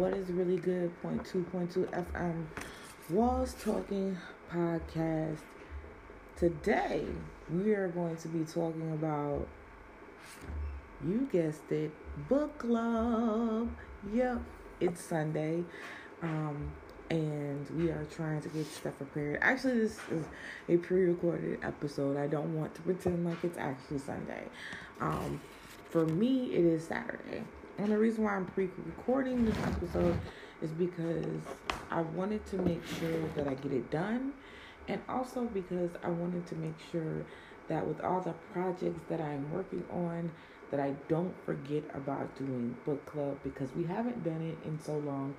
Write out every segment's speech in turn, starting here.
what is really good? Point two, point two FM Walls Talking Podcast. Today we are going to be talking about you guessed it, book club. Yep, it's Sunday. Um, and we are trying to get stuff prepared. Actually, this is a pre-recorded episode. I don't want to pretend like it's actually Sunday. Um, for me, it is Saturday. And the reason why I'm pre-recording this episode is because I wanted to make sure that I get it done, and also because I wanted to make sure that with all the projects that I'm working on, that I don't forget about doing book club because we haven't done it in so long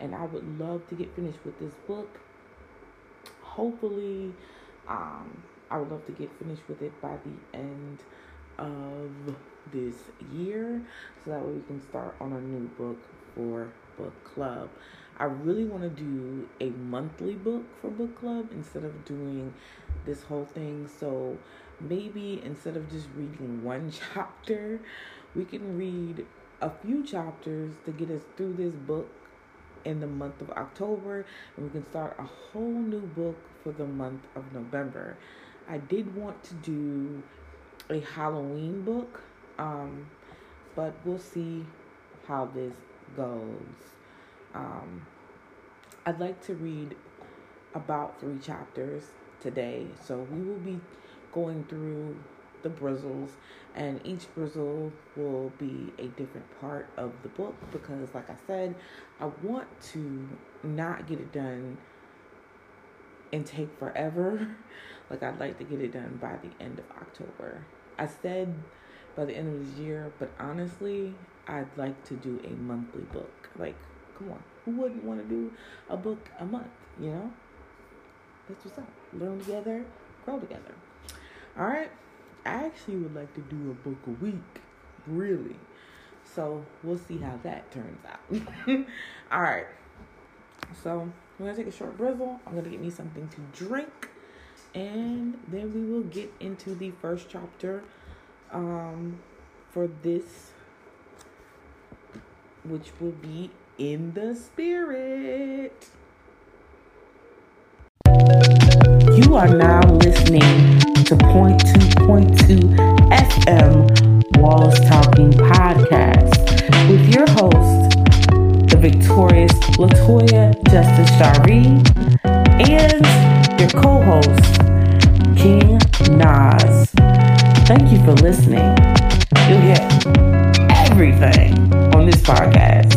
and I would love to get finished with this book. Hopefully, um, I would love to get finished with it by the end of this year so that way we can start on a new book for book club. I really want to do a monthly book for book club instead of doing this whole thing. So maybe instead of just reading one chapter, we can read a few chapters to get us through this book in the month of October, and we can start a whole new book for the month of November. I did want to do a Halloween book, um, but we'll see how this goes. Um, I'd like to read about three chapters today, so we will be going through the bristles, and each bristle will be a different part of the book because, like I said, I want to not get it done and take forever. like, I'd like to get it done by the end of October. I said by the end of the year, but honestly, I'd like to do a monthly book. Like, come on, who wouldn't want to do a book a month, you know? That's what's up. Learn together, grow together. All right. I actually would like to do a book a week, really. So we'll see how that turns out. All right. So I'm gonna take a short brizzle. I'm gonna get me something to drink, and then we will get into the first chapter um, for this, which will be in the spirit. You are now listening to Point Two Point Two FM Walls Talking Podcast with your host, the victorious Latoya Justice Shari, and your co-host, King Nas. Thank you for listening. You'll hear everything on this podcast.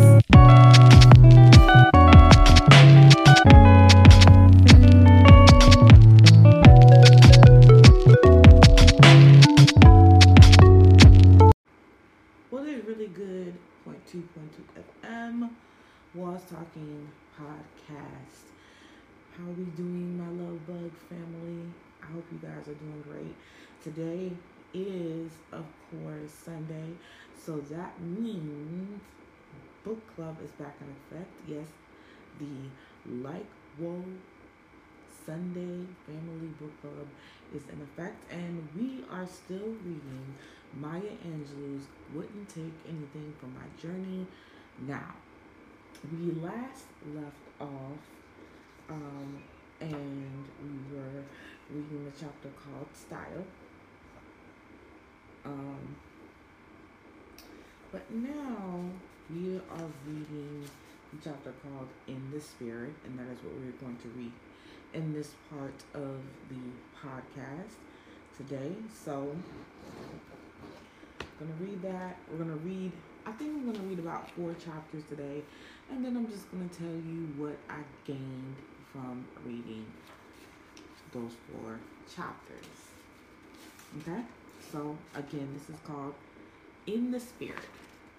Well, it's really good. Point two, point two FM. Walls talking podcast. How are we doing, my love bug family? I hope you guys are doing great. Today is, of course, Sunday, so that means book club is back in effect. Yes, the Like Whoa Sunday Family Book Club is in effect, and we are still reading Maya Angelou's Wouldn't Take Anything from My Journey. Now, we last left off, um, and we were reading the chapter called Style. Um, but now we are reading the chapter called In the Spirit, and that is what we're going to read in this part of the podcast today. So, I'm gonna read that. We're gonna read. I think I'm gonna read about four chapters today, and then I'm just gonna tell you what I gained from reading those four chapters. Okay. So again, this is called In the Spirit.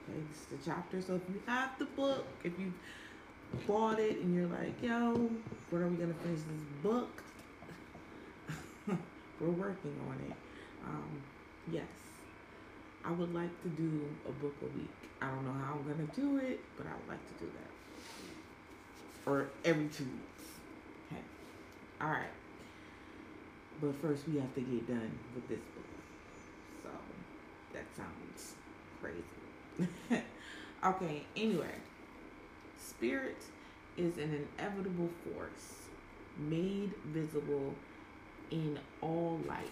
Okay, this is the chapter. So if you have the book, if you bought it and you're like, yo, when are we gonna finish this book? We're working on it. Um, yes, I would like to do a book a week. I don't know how I'm gonna do it, but I would like to do that. Or every two weeks. Okay. All right. But first, we have to get done with this book. Sounds crazy. okay. Anyway, spirit is an inevitable force made visible in all light.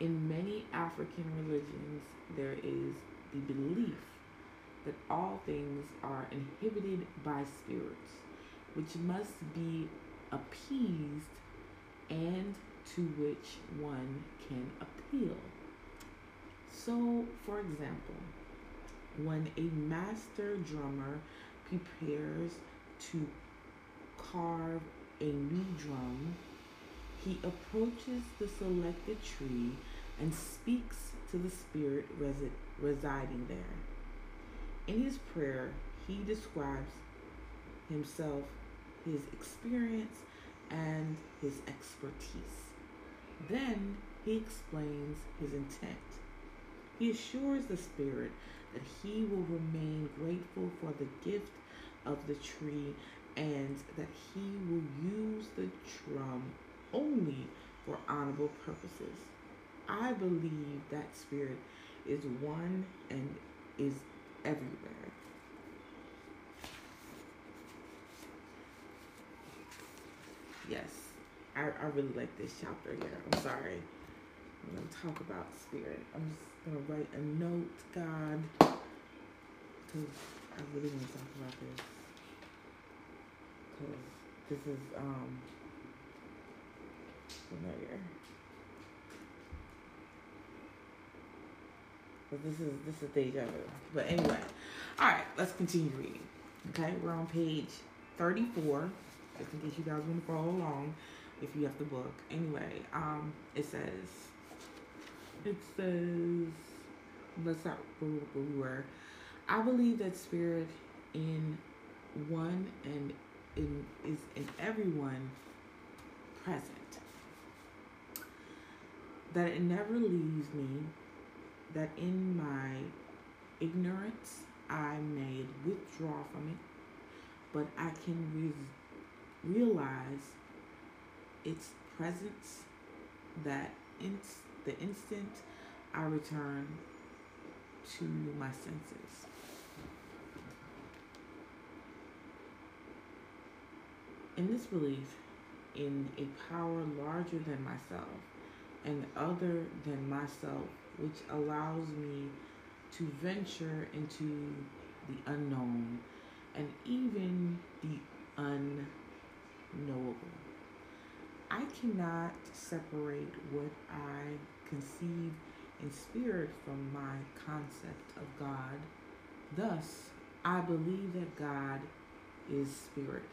In many African religions, there is the belief that all things are inhibited by spirits, which must be appeased and to which one can appeal. So, for example, when a master drummer prepares to carve a new drum, he approaches the selected tree and speaks to the spirit resi- residing there. In his prayer, he describes himself, his experience, and his expertise. Then he explains his intent. He assures the spirit that he will remain grateful for the gift of the tree and that he will use the drum only for honorable purposes. I believe that spirit is one and is everywhere. Yes, I, I really like this chapter here. I'm sorry. I'm going to talk about spirit. I'm just going to write a note, God, because I really want to talk about this. Because this is um familiar. But this is this is deja vu. But anyway, all right, let's continue reading. Okay, we're on page 34. Just in case you guys want to follow along, if you have the book. Anyway, um, it says, it says, let's were. I believe that spirit in one and in is in everyone present. That it never leaves me. That in my ignorance I may withdraw from it, but I can re- realize its presence. That in the instant I return to my senses. In this belief in a power larger than myself and other than myself, which allows me to venture into the unknown and even the unknowable. I cannot separate what I conceive in spirit from my concept of God. Thus, I believe that God is spirit.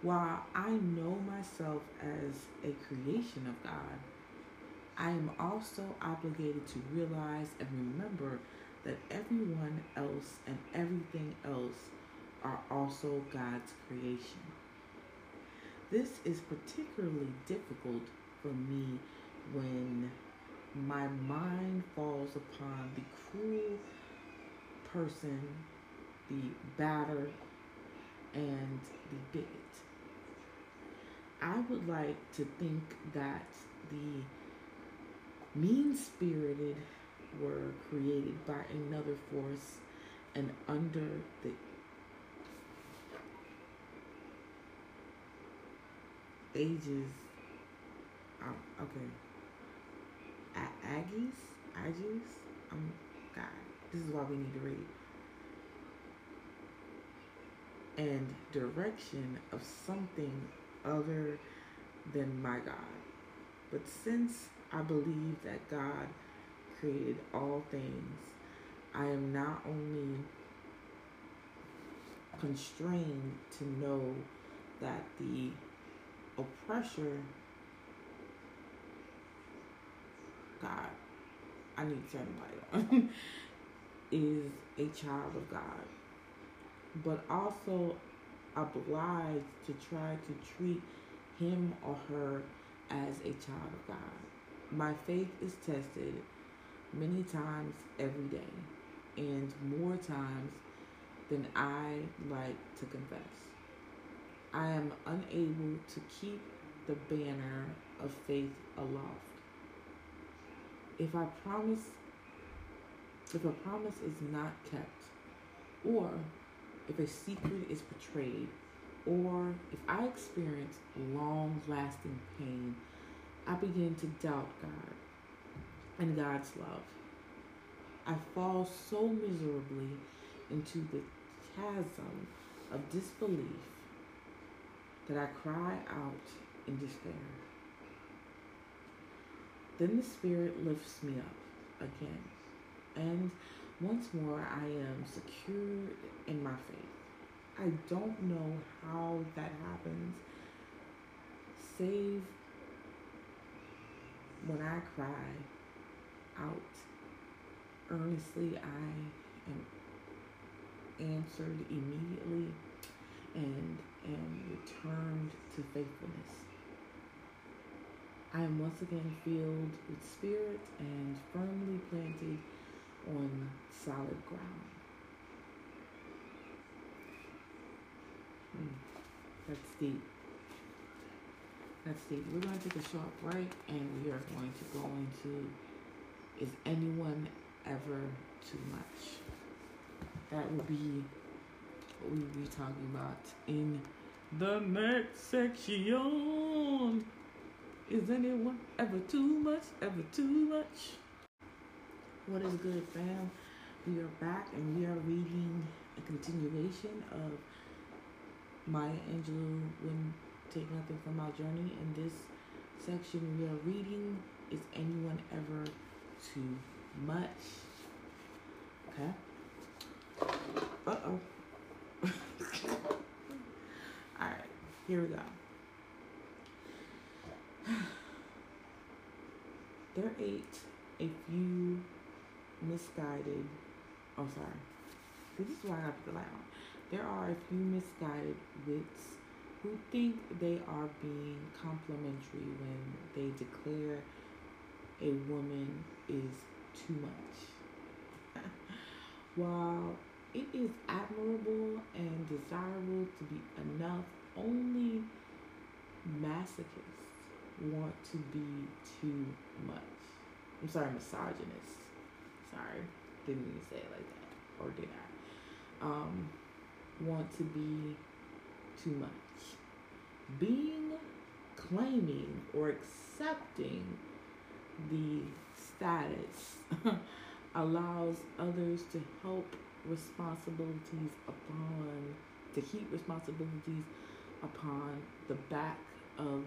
While I know myself as a creation of God, I am also obligated to realize and remember that everyone else and everything else are also God's creation. This is particularly difficult for me when my mind falls upon the cruel person, the batter, and the bigot. I would like to think that the mean spirited were created by another force and under the ages. Um, okay. A- Aggies? Aggies? Um, God, this is why we need to read. And direction of something other than my God. But since I believe that God created all things, I am not only constrained to know that the oppressor, God, I need to turn the light on, is a child of God, but also obliged to try to treat him or her as a child of God. My faith is tested many times every day, and more times than I like to confess. I am unable to keep the banner of faith aloft. If I promise, if a promise is not kept, or if a secret is betrayed, or if I experience long lasting pain, I begin to doubt God and God's love. I fall so miserably into the chasm of disbelief that I cry out in despair. Then the Spirit lifts me up again, and once more I am secured in my faith. I don't know how that happens, save when I cry out earnestly, I am answered immediately and am returned to faithfulness. I am once again filled with spirit and firmly planted on solid ground. Hmm. That's deep. That's deep. We're going to take a short break and we are going to go into Is anyone ever too much? That will be what we will be talking about in the next section. Is anyone ever too much? Ever too much? What is good, fam? We are back and we are reading a continuation of Maya Angelou when take nothing from my journey. In this section, we are reading Is Anyone Ever Too Much? Okay. Uh oh. All right, here we go. There ate a few misguided. Oh, sorry. This is why I got the light on. There are a few misguided wits who think they are being complimentary when they declare a woman is too much. While it is admirable and desirable to be enough, only masochists want to be too much. I'm sorry, misogynist. Sorry, didn't mean to say it like that, or did I? Um, want to be too much. Being, claiming, or accepting the status allows others to help responsibilities upon, to heap responsibilities upon the back of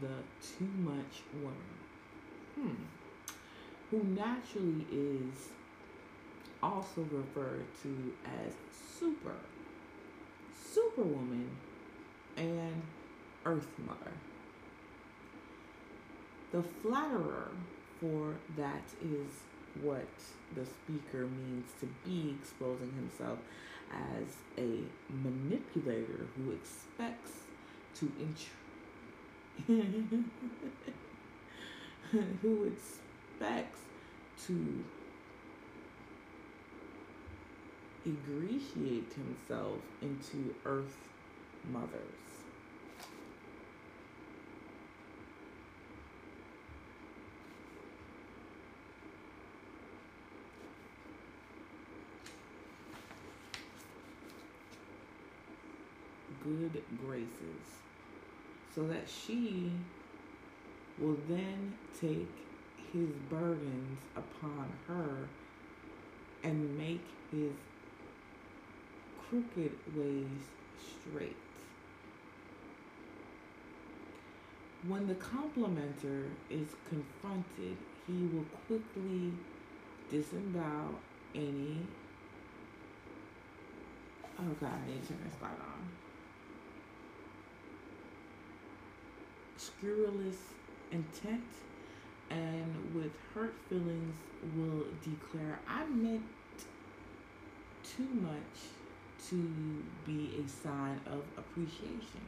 the too much woman. Hmm. Who naturally is also referred to as super, superwoman, and earth mother. The flatterer for that is what the speaker means to be exposing himself as a manipulator who expects to int- who expects to ingratiate himself into earth mothers. Good graces so that she will then take his burdens upon her and make his crooked ways straight. When the complimenter is confronted, he will quickly disavow any. Oh God, I need to turn this light on. Scurrilous intent and with hurt feelings will declare, I meant too much to be a sign of appreciation.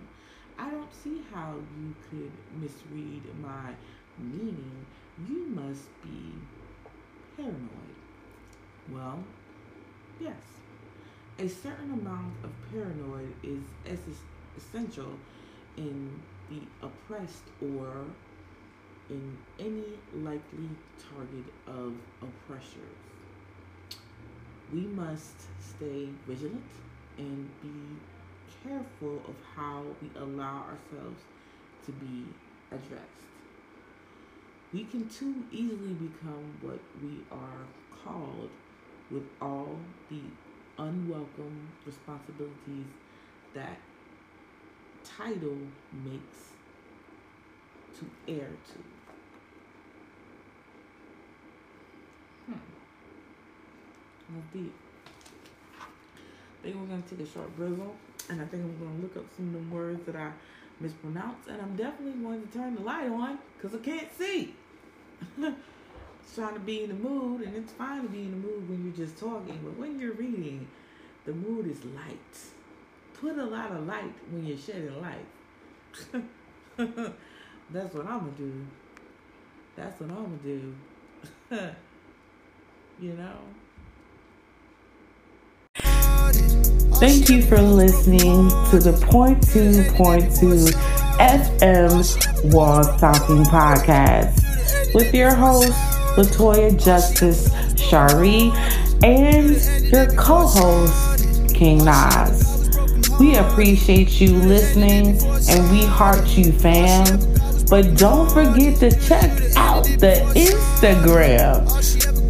I don't see how you could misread my meaning. You must be paranoid. Well, yes. A certain amount of paranoid is essential in the oppressed or in any likely target of oppressors. We must stay vigilant and be careful of how we allow ourselves to be addressed. We can too easily become what we are called with all the unwelcome responsibilities that title makes to heir to. Hmm. That's deep. I think we're gonna take a short break, and I think I'm gonna look up some of the words that I mispronounced, and I'm definitely going to turn the light on because I can't see. trying to be in the mood, and it's fine to be in the mood when you're just talking, but when you're reading, the mood is light. Put a lot of light when you're shedding light. That's what I'm gonna do. That's what I'm gonna do. you know? Thank you for listening to the Point Two Point Two FM Walls Talking Podcast with your host Latoya Justice Shari and your co-host King Nas. We appreciate you listening and we heart you, fam. But don't forget to check out the Instagram,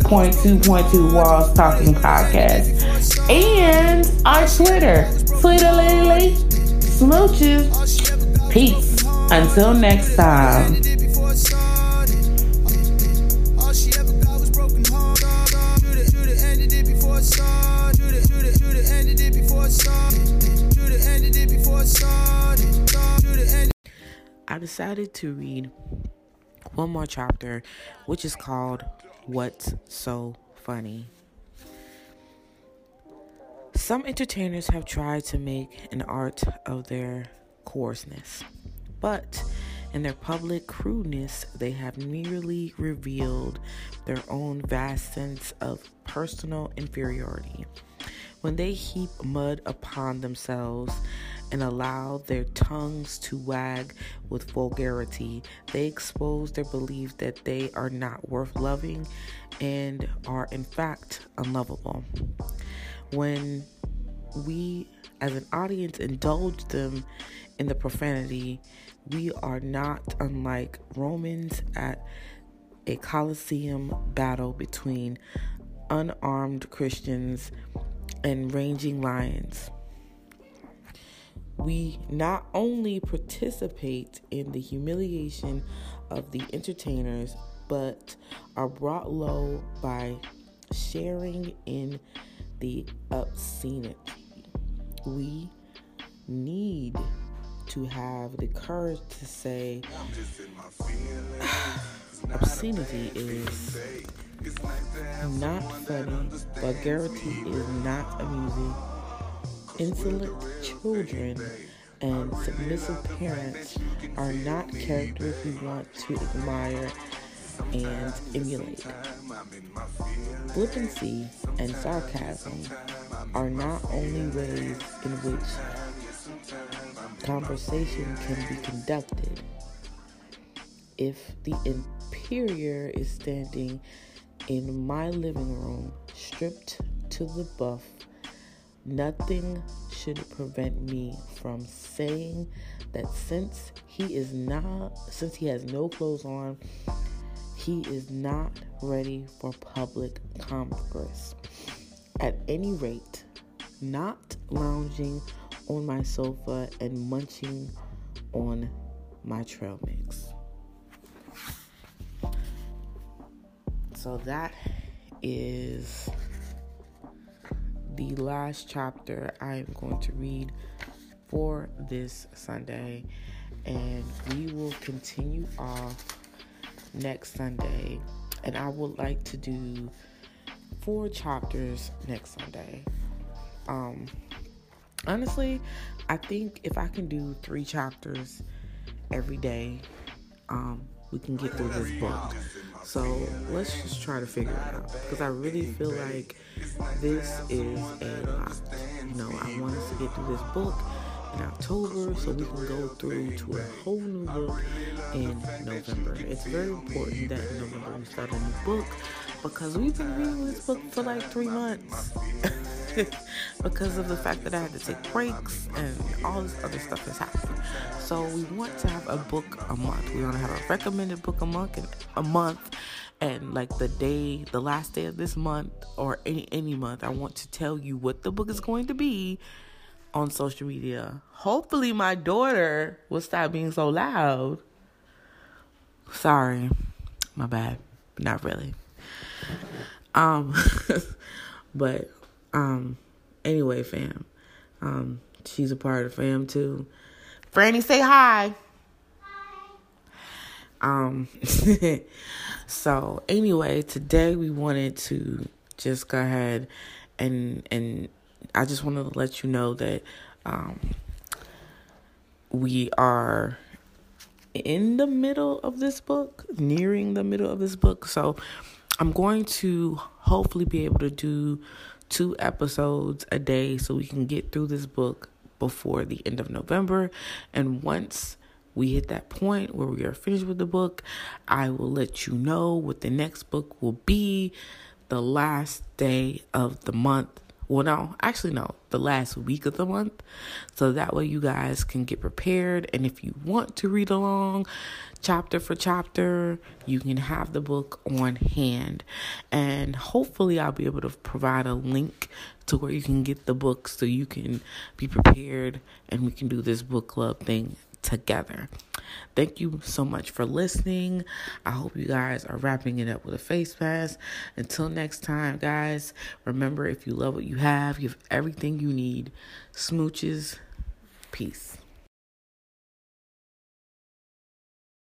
point two point two Walls Talking Podcast, and our Twitter, Twitter Lily Smooches. Peace. Until next time. I decided to read one more chapter, which is called What's So Funny. Some entertainers have tried to make an art of their coarseness, but in their public crudeness, they have merely revealed their own vast sense of personal inferiority. When they heap mud upon themselves and allow their tongues to wag with vulgarity, they expose their belief that they are not worth loving and are, in fact, unlovable. When we, as an audience, indulge them in the profanity, we are not unlike Romans at a Colosseum battle between unarmed Christians and ranging lions. We not only participate in the humiliation of the entertainers, but are brought low by sharing in the obscenity. We need to have the courage to say obscenity is not funny, vulgarity is not amusing. Insolent children and submissive parents are not characters we want to admire and emulate. Flippancy and sarcasm are not only ways in which conversation can be conducted. If the inferior is standing in my living room, stripped to the buff, nothing should prevent me from saying that since he is not, since he has no clothes on, he is not ready for public congress. At any rate, not lounging on my sofa and munching on my trail mix. So that is the last chapter I am going to read for this Sunday, and we will continue off next Sunday. And I would like to do four chapters next Sunday. Um, honestly, I think if I can do three chapters every day, um, we can get through this book. So let's just try to figure it out because I really feel like this is a lot. You know, I want us to get through this book in October so we can go through to a whole new book in November. It's very important that in November we start a new book because we've been reading this book for like three months. because of the fact that I had to take breaks and all this other stuff has happened. So we want to have a book a month. We want to have a recommended book a month and a month and like the day the last day of this month or any any month I want to tell you what the book is going to be on social media. Hopefully my daughter will stop being so loud. Sorry. My bad. Not really. Um but um anyway, fam. Um she's a part of fam too. Franny say hi. Um so anyway, today we wanted to just go ahead and and I just wanted to let you know that um we are in the middle of this book, nearing the middle of this book. So I'm going to hopefully be able to do two episodes a day so we can get through this book before the end of November. And once we hit that point where we are finished with the book, I will let you know what the next book will be the last day of the month well, no, actually, no, the last week of the month. So that way you guys can get prepared. And if you want to read along chapter for chapter, you can have the book on hand. And hopefully, I'll be able to provide a link to where you can get the book so you can be prepared and we can do this book club thing together. Thank you so much for listening. I hope you guys are wrapping it up with a face mask. Until next time, guys, remember if you love what you have, you have everything you need. Smooches. Peace.